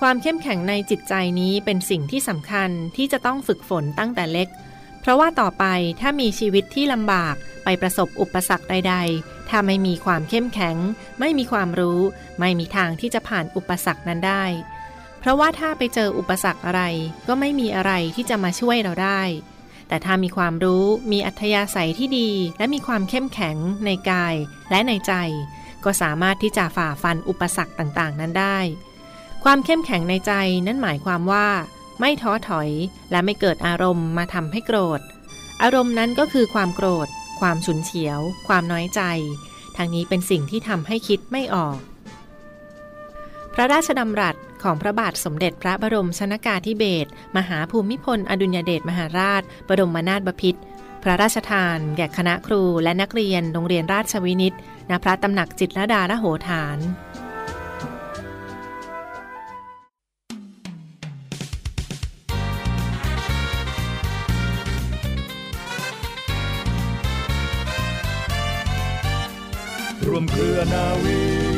ความเข้มแข็งในจิตใจนี้เป็นสิ่งที่สำคัญที่จะต้องฝึกฝนตั้งแต่เล็ก เพราะว่าต่อไปถ้ามีชีวิตที่ลำบากไปประสบอุปสรรคใด ๆ ถ้าไม่มีความเข้มแข็ง ไม่มีความรู้ ไม่มีทางที่จะผ่านอุปสรรคนั้นได้ เพราะว่าถ้าไปเจออุปสรรคอะไร ก็ไม่มีอะไรที่จะมาช่วยเราได้ แต่ถ้ามีความรู้ มีอัธยาศัยที่ดี และมีความเข้มแข็งในกายและในใจ ก็สามารถที่จะฝ่าฟันอุปสรรคต่างๆ นั้นได้ ความเข้มแข็งในใจนั้นหมายความว่า ไม่ท้อถอยและไม่เกิดอารมณ์มาทำให้โกรธ อารมณ์นั้นก็คือความโกรธ ความฉุนเฉียว ความน้อยใจ ทางนี้เป็นสิ่งที่ทำให้คิดไม่ออก พระราชดำรัสของพระบาทสมเด็จพระบรมชนากาธิเบศรมหาภูมิพล อดุลยเดชมหาราช บรมนาถบพิตรพระราชทาน แก่คณะครูและนักเรียนโรงเรียนราชวินิตณพระตำหนักจิตรดาละโหฐาน ร่วมเครือนาวี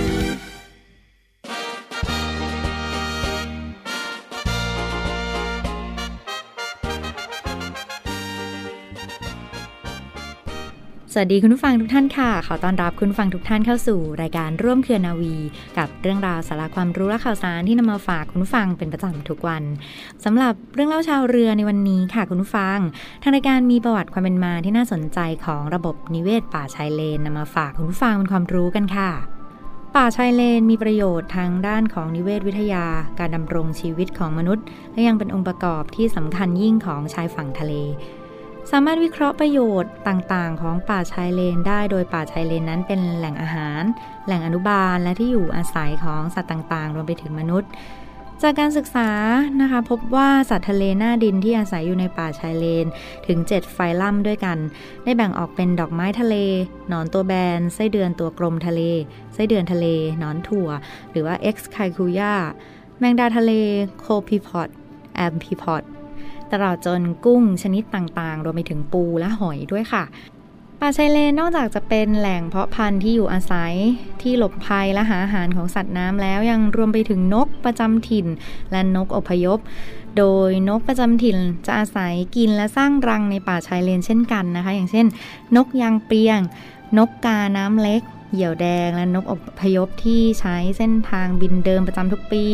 สวัสดีคุณผู้ฟังทุกท่านค่ะ ขอต้อนรับคุณฟังทุกท่านเข้าสู่รายการร่วมเครือนาวี กับเรื่องราวสาระความรู้และข่าวสารที่นำมาฝากคุณผู้ฟังเป็นประจำทุกวันสำหรับเรื่องเล่าชาวเรือในวันนี้ค่ะคุณผู้ฟัง ทางรายการมีประวัติความเป็นมาที่น่าสนใจของระบบนิเวศป่าชายเลนนำมาฝากคุณผู้ฟังเป็นความรู้กันค่ะป่าชายเลนมีประโยชน์ทางด้านของนิเวศวิทยา การดำรงชีวิตของมนุษย์ และยังเป็นองค์ประกอบที่สำคัญยิ่งของชายฝั่งทะเล สามารถวิเคราะห์ประโยชน์ต่างๆ ของป่าชายเลนได้ โดยป่าชายเลนนั้นเป็นแหล่งอาหาร แหล่งอนุบาลและที่อยู่อาศัยของสัตว์ต่างๆ รวมไปถึงมนุษย์ จากการศึกษานะคะพบว่าสัตว์ทะเลหน้าดินที่อาศัยอยู่ในป่าชายเลนถึง 7 ไฟลัมด้วยกัน ได้แบ่งออกเป็นดอกไม้ทะเล หนอนตัวแบน ไส้เดือนตัวกลมทะเล ไส้เดือนทะเล หนอนถั่ว หรือว่า X c a i c u y a แมงดาทะเล โคพีพอดแอมพีพอด ตลอดจนกุ้งชนิดต่างๆ รวมไปถึงปูและหอยด้วยค่ะป่าชายเลนนอกจากจะเป็นแหล่งเพาะพันธุ์ที่อยู่อาศัยที่หลบภัยและหาอาหารของสัตว์น้ำแล้วยังรวมไปถึงนกประจำถิ่น และนกอพยพ โดยนกประจำถิ่นจะอาศัยกินและสร้างรังในป่าชายเลนเช่นกันนะคะ อย่างเช่น นกยางเปียง นกกาน้ำเล็ก เหยี่ยวแดงและนกอพยพที่ใช้เส้นทางบินเดิมประจำทุกปี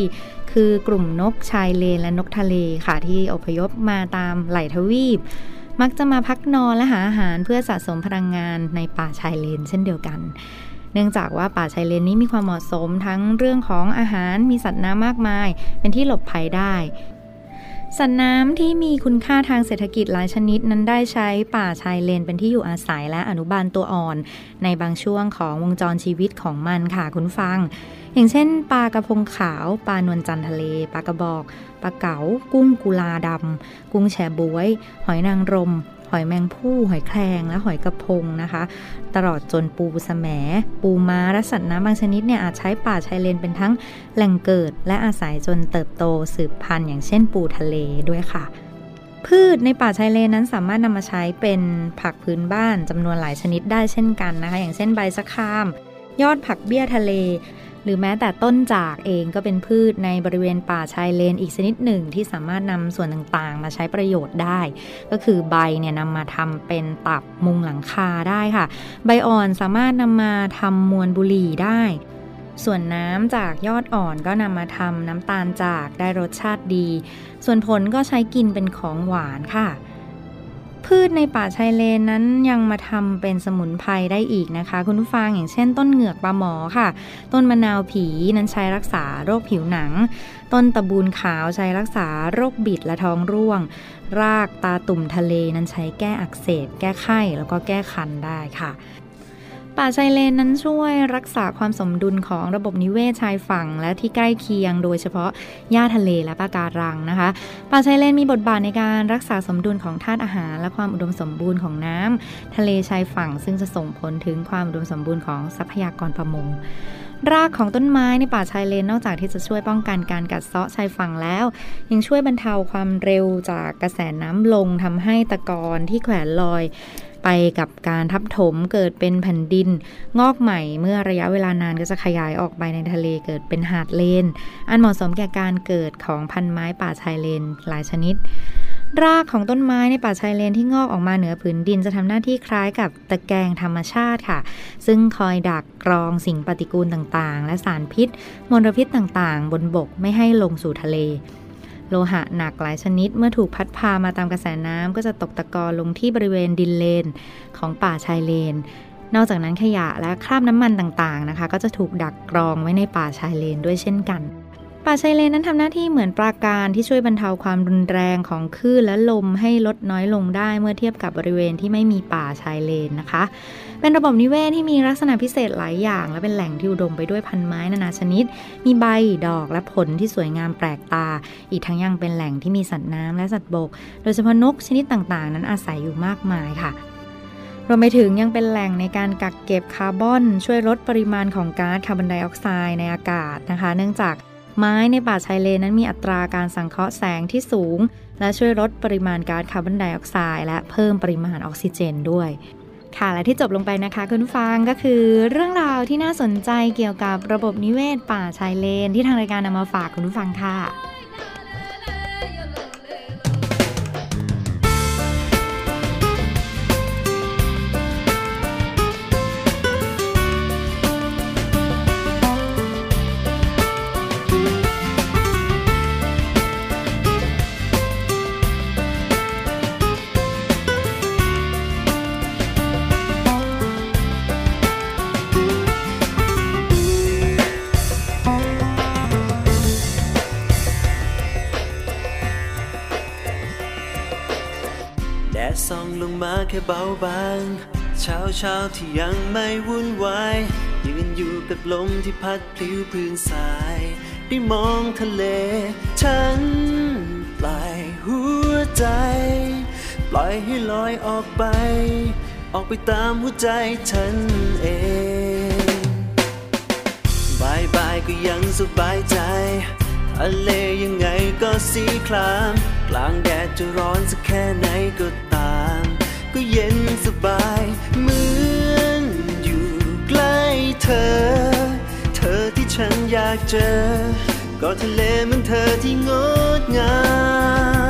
คือกลุ่มนกชายเลนและนกทะเลค่ะที่อพยพมาตามไหลทวีป มักจะมาพักนอนและหาอาหารเพื่อสะสมพลังงานในป่าชายเลนเช่นเดียวกันเนื่องจากว่าป่าชายเลนนี้มีความเหมาะสมทั้งเรื่องของอาหารมีสัตว์น้ำมากมาย เป็นที่หลบภัยได้ สัตว์น้ำที่มีคุณค่าทางเศรษฐกิจหลายชนิดนั้นได้ใช้ป่าชายเลนเป็นที่อยู่อาศัยและอนุบาลตัวอ่อน ในบางช่วงของวงจรชีวิตของมันค่ะคุณฟัง อย่างเช่นปลากระพงขาวปลานวลจันทะเลปลากระบอกปลาเก๋ากุ้งกุลาดำกุ้งแชบวย หอยนางรม หอยแมงผู้หอยแครงและหอยกระพงนะคะ ตลอดจนปูสแสม ปูม้าและสัตว์น้ำบางชนิดเนี่ยอาจใช้ป่าชายเลนเป็นทั้งแหล่งเกิด และอาศัยจนเติบโตสืบพันธุ์อย่างเช่นปูทะเลด้วยค่ะพืชในป่าชายเลนนั้นสามารถนำมาใช้เป็นผักพื้นบ้านจำนวนหลายชนิดได้เช่นกันนะคะ อย่างเช่นใบสะคาม ยอดผักเบี้ยทะเล รือแม้แต่ต้นจากเองก็เป็นพืชในบริเวณป่าชายเลนอีกชนิดหนึ่งที่สามารถนำส่วนต่างๆ มาใช้ประโยชน์ได้ ก็คือใบเนี่ยนำมาทำเป็นตับมุงหลังคาได้ค่ะ ใบอ่อนสามารถนำมาทำมวลบุหรี่ได้ส่วนน้ำจากยอดอ่อนก็นำมาทำน้ำตาลจากได้รสชาติดี ส่วนผลก็ใช้กินเป็นของหวานค่ะ พืชในป่าชายเลนนั้นยังมาทำเป็นสมุนไพรได้อีกนะคะ คุณผู้ฟังอย่างเช่น ต้นเหงือกปลาหมอค่ะ ต้นมะนาวผีนั้นใช้รักษาโรคผิวหนัง ต้นตะบูนขาวใช้รักษาโรคบิดและท้องร่วง รากตาตุ่มทะเลนั้นใช้แก้อักเสบ แก้ไข้แล้วก็แก้คันได้ค่ะ ป่าชายเลนนั้นช่วยรักษาความสมดุลของระบบนิเวศชายฝั่ง และที่ใกล้เคียง โดยเฉพาะหญ้าทะเลและปะการังนะคะ ป่าชายเลนมีบทบาทในการรักษาสมดุลของธาตุอาหาร และความอุดมสมบูรณ์ของน้ำทะเลชายฝั่ง ซึ่งจะส่งผลถึงความอุดมสมบูรณ์ของทรัพยากรประมงรากของต้นไม้ในป่าชายเลนนอกจากที่จะช่วยป้องกันการกัดเซาะชายฝั่งแล้ว ยังช่วยบรรเทาความเร็วจากกระแสน้ำลงทำให้ตะกอนที่แขวนลอย ไปกับการทับถมเกิดเป็นแผ่นดิน งอกใหม่เมื่อระยะเวลานานก็จะขยายออกไปในทะเลเกิดเป็นหาดเลน อันเหมาะสมแก่การเกิดของพันไม้ป่าชายเลนหลายชนิด รากของต้นไม้ในป่าชายเลนที่งอกออกมาเหนือผืนดินจะทำหน้าที่คล้ายกับตะแกรงธรรมชาติค่ะ ซึ่งคอยดักกรองสิ่งปฏิกูลต่างๆ และสารพิษ มลพิษต่างๆ บนบกไม่ให้ลงสู่ทะเล โลหะหนักหลายชนิดเมื่อถูกพัดพามาตามกระแสน้ำก็จะตกตะกอนลงที่บริเวณดินเลน ของป่าชายเลน นอกจากนั้นขยะและคราบน้ำมันต่างๆนะคะ ก็จะถูกดักกรองไว้ในป่าชายเลนด้วยเช่นกัน ป่าชายเลนนั้นทำหน้าที่เหมือนปราการที่ช่วยบรรเทาความรุนแรงของคลื่นและลมให้ลดน้อยลงได้เมื่อเทียบกับบริเวณที่ไม่มีป่าชายเลนนะคะ เป็นระบบนิเวศที่มีลักษณะพิเศษหลายอย่าง และเป็นแหล่งที่อุดมไปด้วยพันไม้นานาชนิด มีใบดอกและผลที่สวยงามแปลกตา อีกทั้งยังเป็นแหล่งที่มีสัตว์น้ำและสัตว์บก โดยเฉพาะนกชนิดต่างๆ นั้นอาศัยอยู่มากมายค่ะรวมไปถึงยังเป็นแหล่งในการกักเก็บคาร์บอน ช่วยลดปริมาณของก๊าซคาร์บอนไดออกไซด์ในอากาศนะคะ เนื่องจาก ไม้ในป่าชายเลนนั้นมีอัตราการสังเคราะห์แสงที่สูง และช่วยลดปริมาณก๊าซคาร์บอนไดออกไซด์และเพิ่มปริมาณออกซิเจนด้วยค่ะและที่จบลงไปนะคะคุณฟังก็คือเรื่องราวที่น่าสนใจเกี่ยวกับระบบนิเวศป่าชายเลน ที่ทางรายการนำมาฝากคุณผู้ฟังค่ะ เบาบาง เช้าเช้าที่ยังไม่วุ่นวายยืนอยู่กับลมที่พัดพลิ้วพื้นทราย ได้มองทะเล ฉันปล่อยหัวใจ ปล่อยให้ลอยออกไป ออกไปตามหัวใจฉันเองบายบายก็ยังสบายใจทะเลยังไงก็สีคราม กลางแดดจะร้อนสักแค่ไหน เย็นสบายเหมือนอยู่ใกล้เธอ เธอที่ฉันอยากเจอ ก็ทะเลเหมือนเธอที่งดงา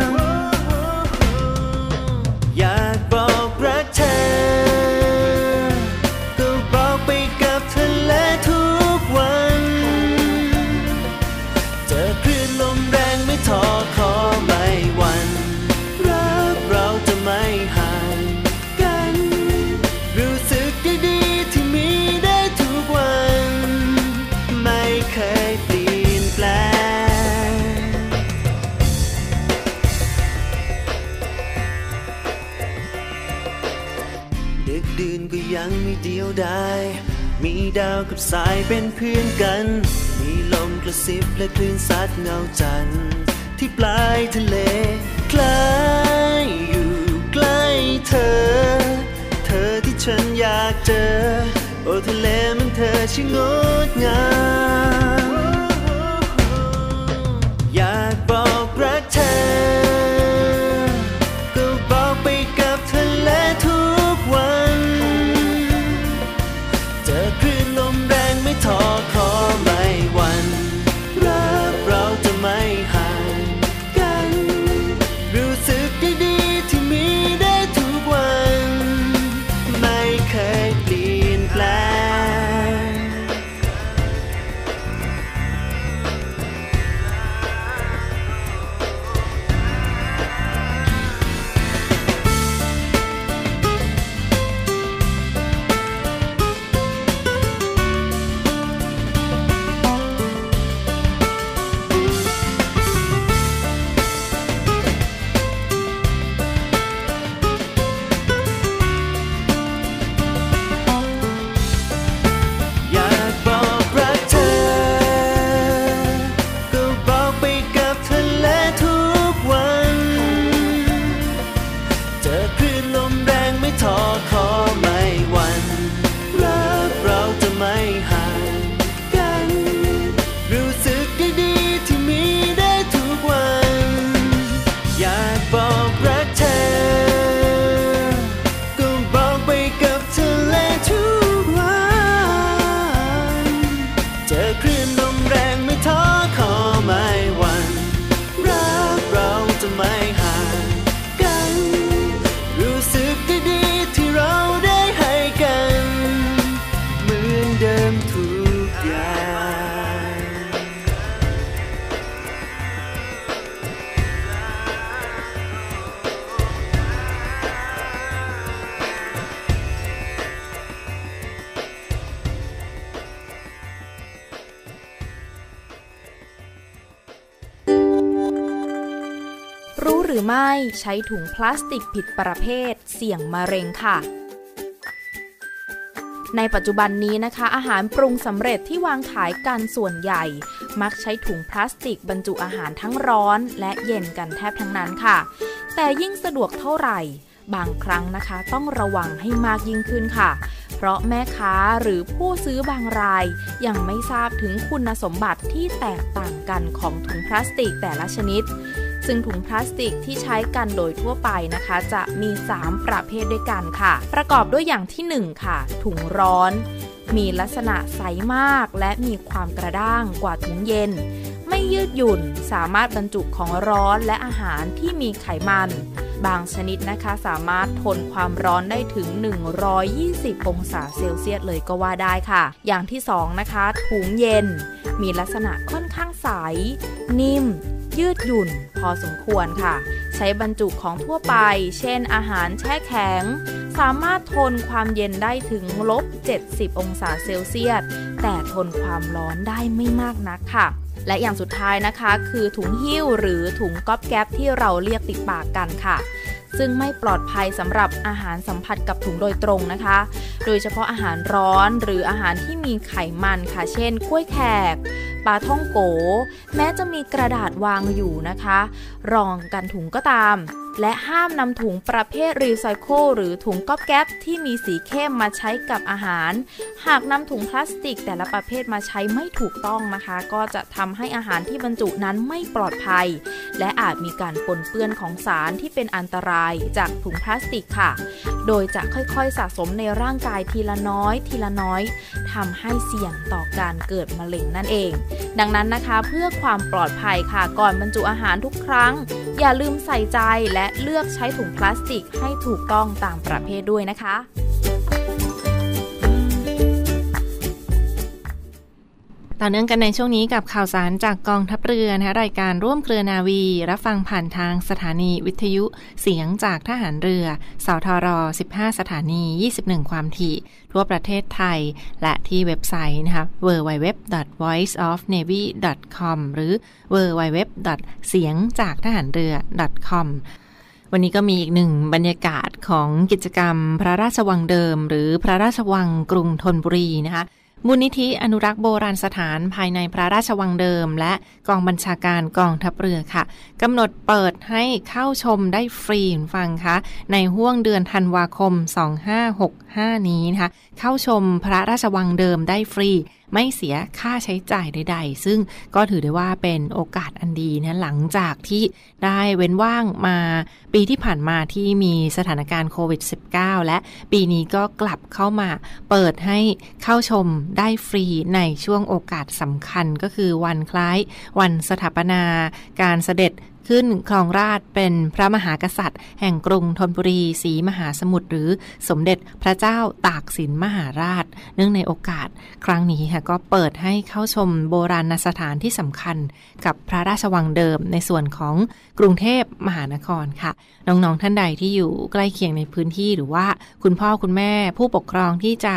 ม อยากบอกรักเธอ เดินก็ยังไม่เดียวได้มีดาวกับสายเป็นเพื่อนกัน มีลมกระซิบและคลื่นซัดเงาจันทร์ที่ปลายทะเลคล้ายอยู่ใกล้เธอ เธอที่ฉันอยากเจอ โอ้ทะเลมันเธอช่างงดงาม หรือไม่ใช้ถุงพลาสติกผิดประเภท เสี่ยงมะเร็งค่ะ ในปัจจุบันนี้นะคะ อาหารปรุงสำเร็จที่วางขายกันส่วนใหญ่ มักใช้ถุงพลาสติกบรรจุอาหารทั้งร้อนและเย็นกันแทบทั้งนั้นค่ะ แต่ยิ่งสะดวกเท่าไหร่ บางครั้งนะคะ ต้องระวังให้มากยิ่งขึ้นค่ะเพราะแม่ค้าหรือผู้ซื้อบางราย ยังไม่ทราบถึงคุณสมบัติที่แตกต่างกันของถุงพลาสติกแต่ละชนิด ซึ่งถุงพลาสติกที่ใช้กันโดยทั่วไปนะคะ จะมี 3 ประเภทด้วยกันค่ะ ประกอบด้วยอย่างที่ 1 ค่ะ ถุงร้อน มีลักษณะใสมากและมีความกระด้างกว่าถุงเย็น ไม่ยืดหยุ่นสามารถบรรจุของร้อนและอาหารที่มีไขมันบางชนิดนะคะสามารถทนความร้อนได้ถึง 120 องศาเซลเซียสเลยก็ว่าได้ค่ะ อย่างที่ 2 นะคะ ถุงเย็น มีลักษณะค่อนข้างใส นิ่ม ยืดหยุ่น พอสมควรค่ะ ใช้บรรจุของทั่วไป เช่นอาหารแช่แข็ง สามารถทนความเย็นได้ถึงลบ 70 องศาเซลเซียส แต่ทนความร้อนได้ไม่มากนักค่ะและอย่างสุดท้ายนะคะคือถุงหิ้วหรือถุงก๊อบแก๊บที่เราเรียกติดปากกันค่ะ ซึ่งไม่ปลอดภัยสำหรับอาหารสัมผัสกับถุงโดยตรงนะคะ โดยเฉพาะอาหารร้อนหรืออาหารที่มีไขมันค่ะ เช่นกล้วยแขก ปลาท่องโก แม้จะมีกระดาษวางอยู่นะคะ รองกันถุงก็ตาม และห้ามนำถุงประเภทรีไซเคิลหรือถุงก๊อบแก๊บที่มีสีเข้มมาใช้กับอาหาร หากนำถุงพลาสติกแต่ละประเภทมาใช้ไม่ถูกต้องนะคะ ก็จะทำให้อาหารที่บรรจุนั้นไม่ปลอดภัย และอาจมีการปนเปื้อนของสารที่เป็นอันตรายจากถุงพลาสติกค่ะ โดยจะค่อยๆสะสมในร่างกายทีละน้อย ทีละน้อยทำให้เสี่ยงต่อการเกิดมะเร็งนั่นเอง ดังนั้นนะคะเพื่อความปลอดภัยค่ะ ก่อนบรรจุอาหารทุกครั้ง อย่าลืมใส่ใจและเลือกใช้ถุงพลาสติกให้ถูกต้องตามประเภทด้วยนะคะ ต่อเนื่องกันในช่วงนี้กับข่าวสารจากกองทัพเรือนะคะรายการร่วมเครือนาวี รับฟังผ่านทางสถานีวิทยุเสียงจากทหารเรือสทร 15 สถานี 21 ความถี่ ทั่วประเทศไทย และที่เว็บไซต์นะคะ www.voiceofnavy.com หรือ www. เสียงจากทหารเรือ .com วันนี้ก็มีอีกหนึ่งบรรยากาศของกิจกรรม พระราชวังเดิม หรือพระราชวังกรุงธนบุรีนะคะมูลนิธิอนุรักษ์โบราณสถานภายในพระราชวังเดิม และกองบัญชาการกองทัพเรือค่ะกำหนดเปิดให้เข้าชมได้ฟรีฟังคะในห่วงเดือนธันวาคม 2565 นี้นะคะเข้าชมพระราชวังเดิมได้ฟรี ไม่เสียค่าใช้จ่ายใด ๆ ซึ่งก็ถือได้ว่าเป็นโอกาสอันดีนะหลังจากที่ได้เว้นว่างมาปีที่ผ่านมาที่มีสถานการณ์โควิด -19 และปีนี้ก็กลับเข้ามาเปิดให้เข้าชมได้ฟรีในช่วงโอกาสสำคัญก็คือวันคล้าย วันสถาปนา การเสด็จ ขึ้นครองราชเป็นพระมหากษัตริย์ แห่งกรุงธนบุรีศรีมหาสมุทรหรือสมเด็จพระเจ้าตากสินมหาราช เนื่องในโอกาส ครั้งนี้ค่ะก็เปิดให้เข้าชมโบราณสถานที่สำคัญ กับพระราชวังเดิมในส่วนของกรุงเทพมหานครค่ะ น้องๆท่านใดที่อยู่ใกล้เคียงในพื้นที่หรือว่าคุณพ่อคุณแม่ผู้ปกครองที่จะ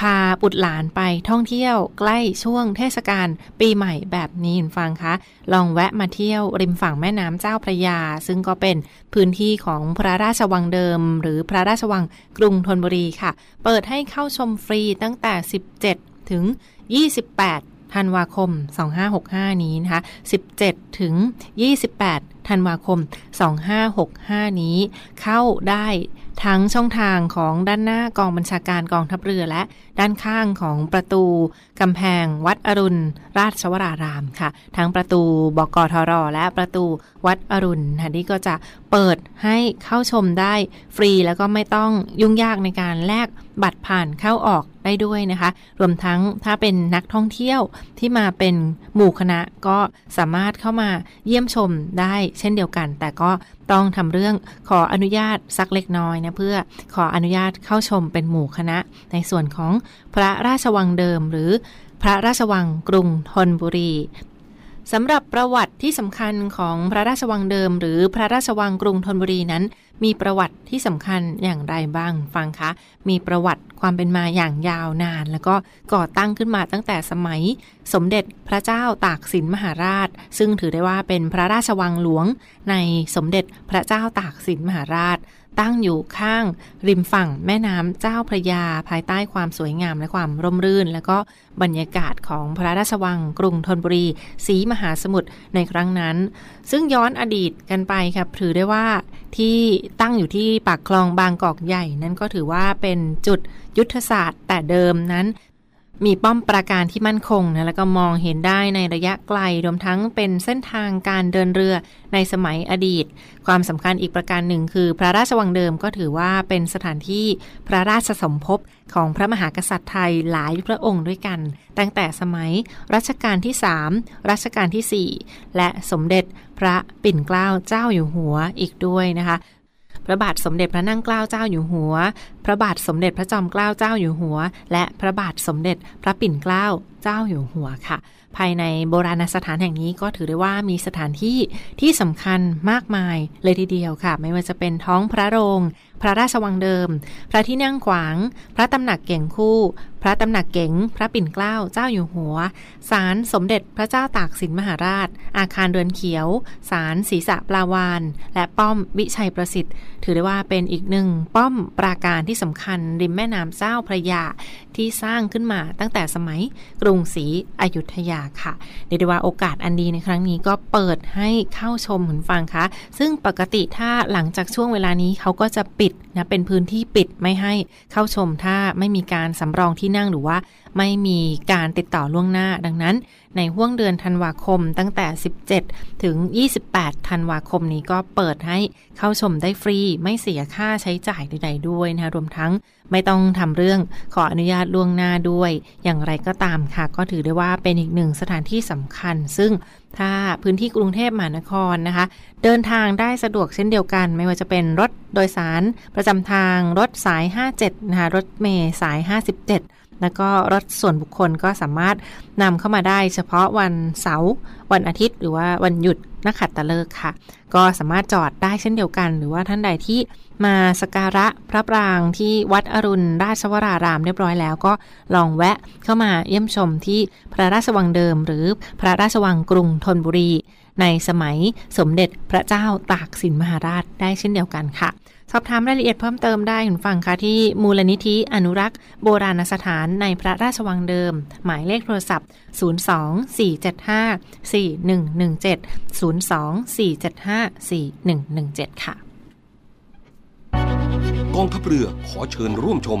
พาบุตรหลานไปท่องเที่ยวใกล้ช่วงเทศกาลปีใหม่แบบนี้ฟังคะ ลองแวะมาเที่ยวริมฝั่งแม่น้ำเจ้าพระยา ซึ่งก็เป็นพื้นที่ของพระราชวังเดิม หรือพระราชวังกรุงธนบุรีค่ะ เปิดให้เข้าชมฟรีตั้งแต่ 17 ถึง 28ธันวาคม 2565 นี้นะคะ 17 ถึง 28 ธันวาคม 2565 นี้ เข้าได้ ทั้งช่องทางของด้านหน้ากองบัญชาการกองทัพเรือและด้านข้างของประตูกำแพงวัดอรุณ ราชวรารามค่ะ ทั้งประตูบกทรและประตูวัดอรุณค่ะนี่ก็จะเปิดให้เข้าชมได้ฟรีแล้วก็ไม่ต้องยุ่งยากในการแลกบัตรผ่านเข้าออกได้ด้วยนะคะ รวมทั้งถ้าเป็นนักท่องเที่ยวที่มาเป็นหมู่คณะก็สามารถเข้ามาเยี่ยมชมได้เช่นเดียวกัน แต่ก็ต้องทำเรื่องขออนุญาตสักเล็กน้อยนะเพื่อขออนุญาตเข้าชมเป็นหมู่คณะ ในส่วนของพระราชวังเดิมหรือพระราชวังกรุงธนบุรี สำหรับประวัติที่สำคัญของพระราชวังเดิม หรือพระราชวังกรุงธนบุรีนั้น มีประวัติที่สำคัญอย่างไรบ้างฟังคะ มีประวัติความเป็นมาอย่างยาวนาน แล้วก็ก่อตั้งขึ้นมาตั้งแต่สมัย สมเด็จพระเจ้าตากสินมหาราช ซึ่งถือได้ว่าเป็นพระราชวังหลวงในสมเด็จพระเจ้าตากสินมหาราช ตั้งอยู่ข้างริมฝั่งแม่น้ำเจ้าพระยา ภายใต้ความสวยงามและความร่มรื่น แล้วก็บรรยากาศของพระราชวังกรุงธนบุรีสีมหาสมุทรในครั้งนั้น ซึ่งย้อนอดีตกันไปครับถือได้ว่าที่ตั้งอยู่ที่ปากคลองบางกอกใหญ่ นั้นก็ถือว่าเป็นจุดยุทธศาสตร์แต่เดิมนั้น มีป้อมปราการที่มั่นคงนะแล้วก็มองเห็นได้ในระยะไกลรวมทั้งเป็นเส้นทางการเดินเรือในสมัยอดีต ความสำคัญอีกประการหนึ่งคือ พระราชวังเดิมก็ถือว่าเป็นสถานที่พระราชสมภพของพระมหากษัตริย์ไทยหลายพระองค์ด้วยกัน ตั้งแต่สมัยรัชกาลที่ 3 รัชกาลที่ 4 และสมเด็จพระปิ่นเกล้าเจ้าอยู่หัวอีกด้วยนะคะ ระบาทสมเด็จพระนั่งเกล้าเจ้าอยู่หัว พระบาทสมเด็จพระจอมเกล้าเจ้าอยู่หัว และพระบาทสมเด็จพระปิ่นเกล้าเจ้าอยู่หัวค่ะ ภายในโบราณสถานแห่งนี้ก็ถือได้ว่ามีสถานที่ที่สำคัญมากมายเลยทีเดียวค่ะ ไม่ว่าจะเป็นท้องพระโรง พระราชวังเดิม พระที่นั่งขวาง พระตำหนักเก่งคู่ พระตำหนักเก๋ง พระปิ่นเกล้า เจ้าอยู่หัว ศาลสมเด็จพระเจ้าตากสินมหาราช อาคารเรือนเขียว ศาลศรีษะปลาวาน และป้อมวิชัยประสิทธิ์ ถือได้ว่าเป็นอีกหนึ่งป้อมปราการที่สำคัญริมแม่น้ำเจ้าพระยาที่สร้างขึ้นมาตั้งแต่สมัยกรุงศรีอยุธยาค่ะเรียกได้ว่าโอกาสอันดีในครั้งนี้ก็เปิดให้เข้าชมหุนฟังคะ ซึ่งปกติถ้าหลังจากช่วงเวลานี้เขาก็จะปิดนะเป็นพื้นที่ปิดไม่ให้เข้าชมถ้าไม่มีการสำรองที่นั่งหรือว่า ไม่มีการติดต่อล่วงหน้าดังนั้น ในห่วงเดือนธันวาคมตั้งแต่ 17 ถึง 28 ธันวาคมนี้ก็เปิดให้เข้าชมได้ฟรี ไม่เสียค่าใช้จ่ายใดๆด้วยนะคะรวมทั้งไม่ต้องทำเรื่องขออนุญาตล่วงหน้าด้วย อย่างไรก็ตามค่ะ ก็ถือได้ว่าเป็นอีกหนึ่งสถานที่สำคัญ ซึ่งถ้าพื้นที่กรุงเทพมหานครนะคะ เดินทางได้สะดวกเช่นเดียวกัน ไม่ว่าจะเป็นรถโดยสารประจำทางรถสาย 57 นะคะรถเมย์สาย 57 แล้วก็รถส่วนบุคคลก็สามารถนำเข้ามาได้เฉพาะวันเสาร์วันอาทิตย์ หรือว่าวันหยุดนักขัตฤกษ์ค่ะ ก็สามารถจอดได้เช่นเดียวกัน หรือว่าท่านใดที่มาสการะพระปรางที่วัดอรุณราชวรารามเรียบร้อยแล้วก็ลองแวะเข้ามาเยี่ยมชมที่พระราชวังเดิม หรือพระราชวังกรุงธนบุรี ในสมัยสมเด็จพระเจ้าตากสินมหาราชได้เช่นเดียวกันค่ะ สอบถามรายละเอียดเพิ่มเติมได้คุณฟังค่ะที่มูลนิธิอนุรักษ์โบราณสถานในพระราชวังเดิม หมายเลขโทรศัพท์ 024754117 024754117 ค่ะ กองทัพเรือขอเชิญร่วมชม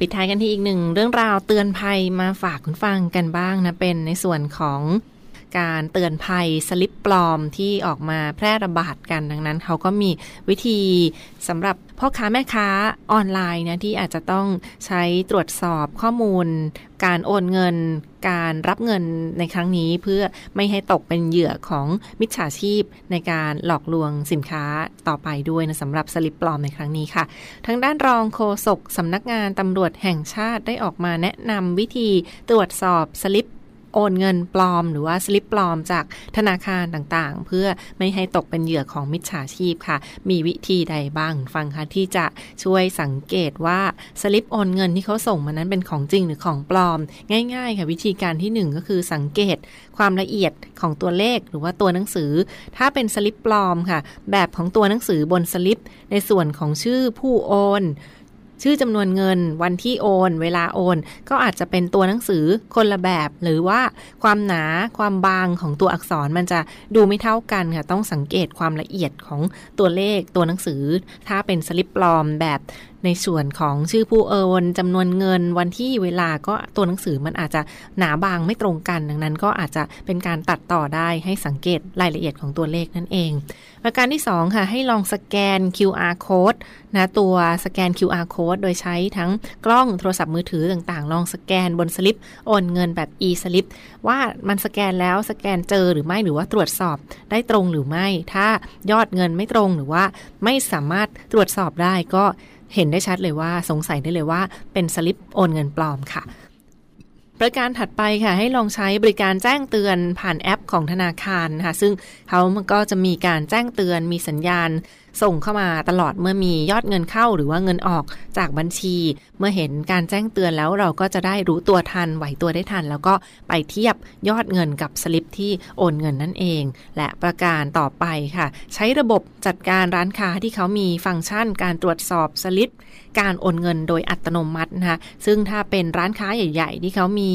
ปิดท้ายกันที่อีกหนึ่งเรื่องราวเตือนภัยมาฝากคุณฟังกันบ้างนะ เป็นในส่วนของ การเตือนภัยสลิปปลอมที่ออกมาแพร่ระบาดกันดังนั้นเขาก็มีวิธีสำหรับพ่อค้าแม่ค้าออนไลน์นะที่อาจจะต้องใช้ตรวจสอบข้อมูล การโอนเงิน การรับเงินในครั้งนี้เพื่อไม่ให้ตกเป็นเหยื่อของมิจฉาชีพในการหลอกลวงสินค้าต่อไปด้วยนะสำหรับสลิปปลอมในครั้งนี้ค่ะ ทางด้านรองโฆษกสำนักงานตำรวจแห่งชาติได้ออกมาแนะนำวิธีตรวจสอบสลิป โอนเงินปลอมหรือว่าสลิปปลอมจากธนาคารต่างๆ เพื่อไม่ให้ตกเป็นเหยื่อของมิจฉาชีพค่ะ มีวิธีใดบ้างฟังค่ะที่จะช่วยสังเกตว่าสลิปโอนเงินที่เขาส่งมานั้นเป็นของจริงหรือของปลอม ง่ายๆค่ะวิธีการที่หนึ่งก็คือสังเกตความละเอียดของตัวเลขหรือว่าตัวหนังสือ ถ้าเป็นสลิปปลอมค่ะ แบบของตัวหนังสือบนสลิป ในส่วนของชื่อผู้โอน ชื่อจำนวนเงิน วันที่โอน เวลาโอน ก็อาจจะเป็นตัวหนังสือคนละแบบ หรือว่าความหนาความบางของตัวอักษรมันจะดูไม่เท่ากันค่ะ ต้องสังเกตความละเอียดของตัวเลขตัวหนังสือ ถ้าเป็นสลิปปลอมแบบในส่วนของชื่อผู้โอนจำนวนเงินวันที่เวลาก็ตัวหนังสือมันอาจจะหนาบางไม่ตรงกัน ดังนั้นก็อาจจะเป็นการตัดต่อได้ให้สังเกตรายละเอียดของตัวเลขนั่นเอง ประการที่ 2 ค่ะ ให้ลองสแกน QR code นะตัวสแกน QR code โดยใช้ทั้งกล้องโทรศัพท์มือถือต่างๆ ลองสแกนบนสลิปโอนเงินแบบ e สลิปว่ามันสแกนแล้วสแกนเจอหรือไม่หรือว่าตรวจสอบได้ตรงหรือไม่ ถ้ายอดเงินไม่ตรงหรือว่าไม่สามารถตรวจสอบได้ก็ เห็นได้ชัดเลยว่าสงสัยได้เลยว่าเป็นสลิปโอนเงินปลอมค่ะ ประการถัดไปค่ะ ให้ลองใช้บริการแจ้งเตือนผ่านแอปของธนาคารนะคะซึ่งเขามันก็จะมีการแจ้งเตือนมีสัญญาณส่งเข้ามาตลอดเมื่อมียอดเงินเข้าหรือว่าเงินออกจากบัญชี เมื่อเห็นการแจ้งเตือนแล้วเราก็จะได้รู้ตัวทันไหวตัวได้ทัน แล้วก็ไปเทียบยอดเงินกับสลิปที่โอนเงินนั่นเอง และประการต่อไปค่ะ ใช้ระบบจัดการร้านค้าที่เขามีฟังก์ชันการตรวจสอบสลิป การโอนเงินโดยอัตโนมัตินะคะซึ่งถ้าเป็นร้านค้าใหญ่ ๆ ที่เขามี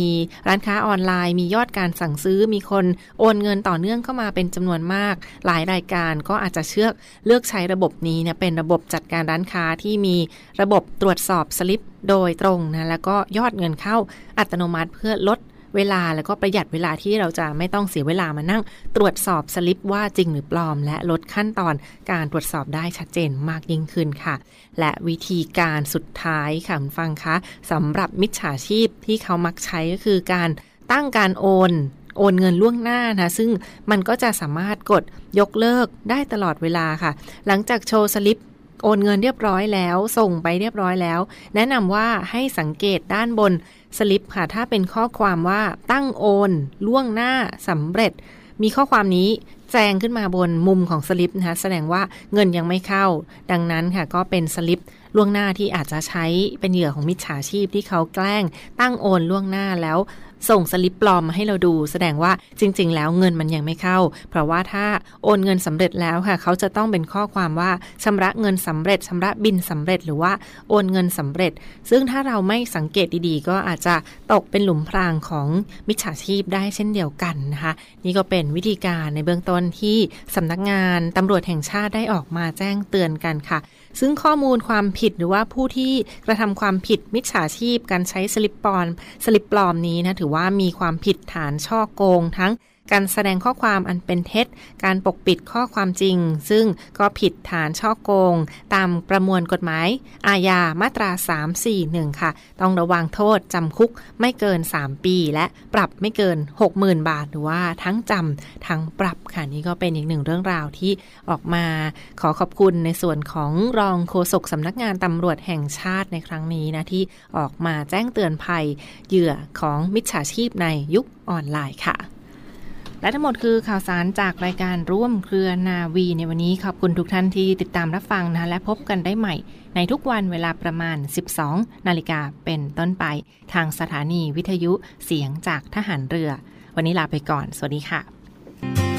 ร้านค้าออนไลน์ มียอดการสั่งซื้อมีคนโอนเงินต่อเนื่องเข้ามาเป็นจำนวนมาก หลายรายการก็อาจจะเชือกเลือกใช้ระบบนี้เนี่ยเป็นระบบจัดการร้านค้าที่มีระบบตรวจสอบสลิปโดยตรงนะแล้วก็ยอดเงินเข้าอัตโนมัติเพื่อลดเวลาแล้วก็ประหยัดเวลาที่เราจะไม่ต้องเสียเวลามานั่ง ตรวจสอบสลิปว่าจริงหรือปลอม และลดขั้นตอนการตรวจสอบได้ชัดเจนมากยิ่งขึ้นค่ะ และวิธีการสุดท้ายค่ะคุณฟังคะสำหรับมิจฉาชีพที่เขามักใช้ก็คือการตั้งการโอน โอนเงินล่วงหน้านะซึ่งมันก็จะสามารถกดยกเลิกได้ตลอดเวลาค่ะ หลังจากโชว์สลิปโอนเงินเรียบร้อยแล้ว ส่งไปเรียบร้อยแล้ว แนะนำว่าให้สังเกตด้านบนสลิปค่ะ ถ้าเป็นข้อความว่าตั้งโอนล่วงหน้าสำเร็จ มีข้อความนี้แจ้งขึ้นมาบนมุมของสลิปนะคะแสดงว่าเงินยังไม่เข้า ดังนั้นค่ะก็เป็นสลิปล่วงหน้าที่อาจจะใช้เป็นเหยื่อของมิจฉาชีพที่เขาแกล้งตั้งโอนล่วงหน้าแล้ว ส่งสลิปปลอมมาให้เราดู แสดงว่าจริง ๆ แล้วเงินมันยังไม่เข้า เพราะว่าถ้าโอนเงินสำเร็จแล้วค่ะ เขาจะต้องเป็นข้อความว่าชำระเงินสำเร็จชำระบินสำเร็จหรือว่าโอนเงินสำเร็จ ซึ่งถ้าเราไม่สังเกตดีๆ ก็อาจจะตกเป็นหลุมพรางของมิจฉาชีพได้เช่นเดียวกันนะคะ นี่ก็เป็นวิธีการในเบื้องต้นที่สำนักงานตำรวจแห่งชาติได้ออกมาแจ้งเตือนกันค่ะ ซึ่งข้อมูลความผิดหรือว่าผู้ที่กระทำความผิดมิจฉาชีพ การใช้สลิปปลอมสลิปปลอมนี้นะถือว่ามีความผิดฐานช่อโกงทั้ง การแสดงข้อความอันเป็นเท็จ การปกปิดข้อความจริง ซึ่งก็ผิดฐานช่อโกง ตามประมวลกฎหมาย อาญามาตรา 341 ค่ะ ต้องระวังโทษจำคุกไม่เกิน 3 ปี และปรับไม่เกิน 60,000 บาท หรือว่าทั้งจำทั้งปรับค่ะ นี่ก็เป็นอีกหนึ่งเรื่องราวที่ออกมาขอขอบคุณในส่วนของรองโฆษกสำนักงานตำรวจแห่งชาติในครั้งนี้นะที่ออกมาแจ้งเตือนภัยเหยื่อของมิจฉาชีพในยุคออนไลน์ค่ะ และทั้งหมดคือข่าวสารจากรายการร่วมเครือนาวีในวันนี้ขอบคุณทุกท่านที่ติดตามรับฟังนะและพบกันได้ใหม่ ในทุกวันเวลาประมาณ 12 นาฬิกาเป็นต้นไป ทางสถานีวิทยุเสียงจากทหารเรือ วันนี้ลาไปก่อน สวัสดีค่ะ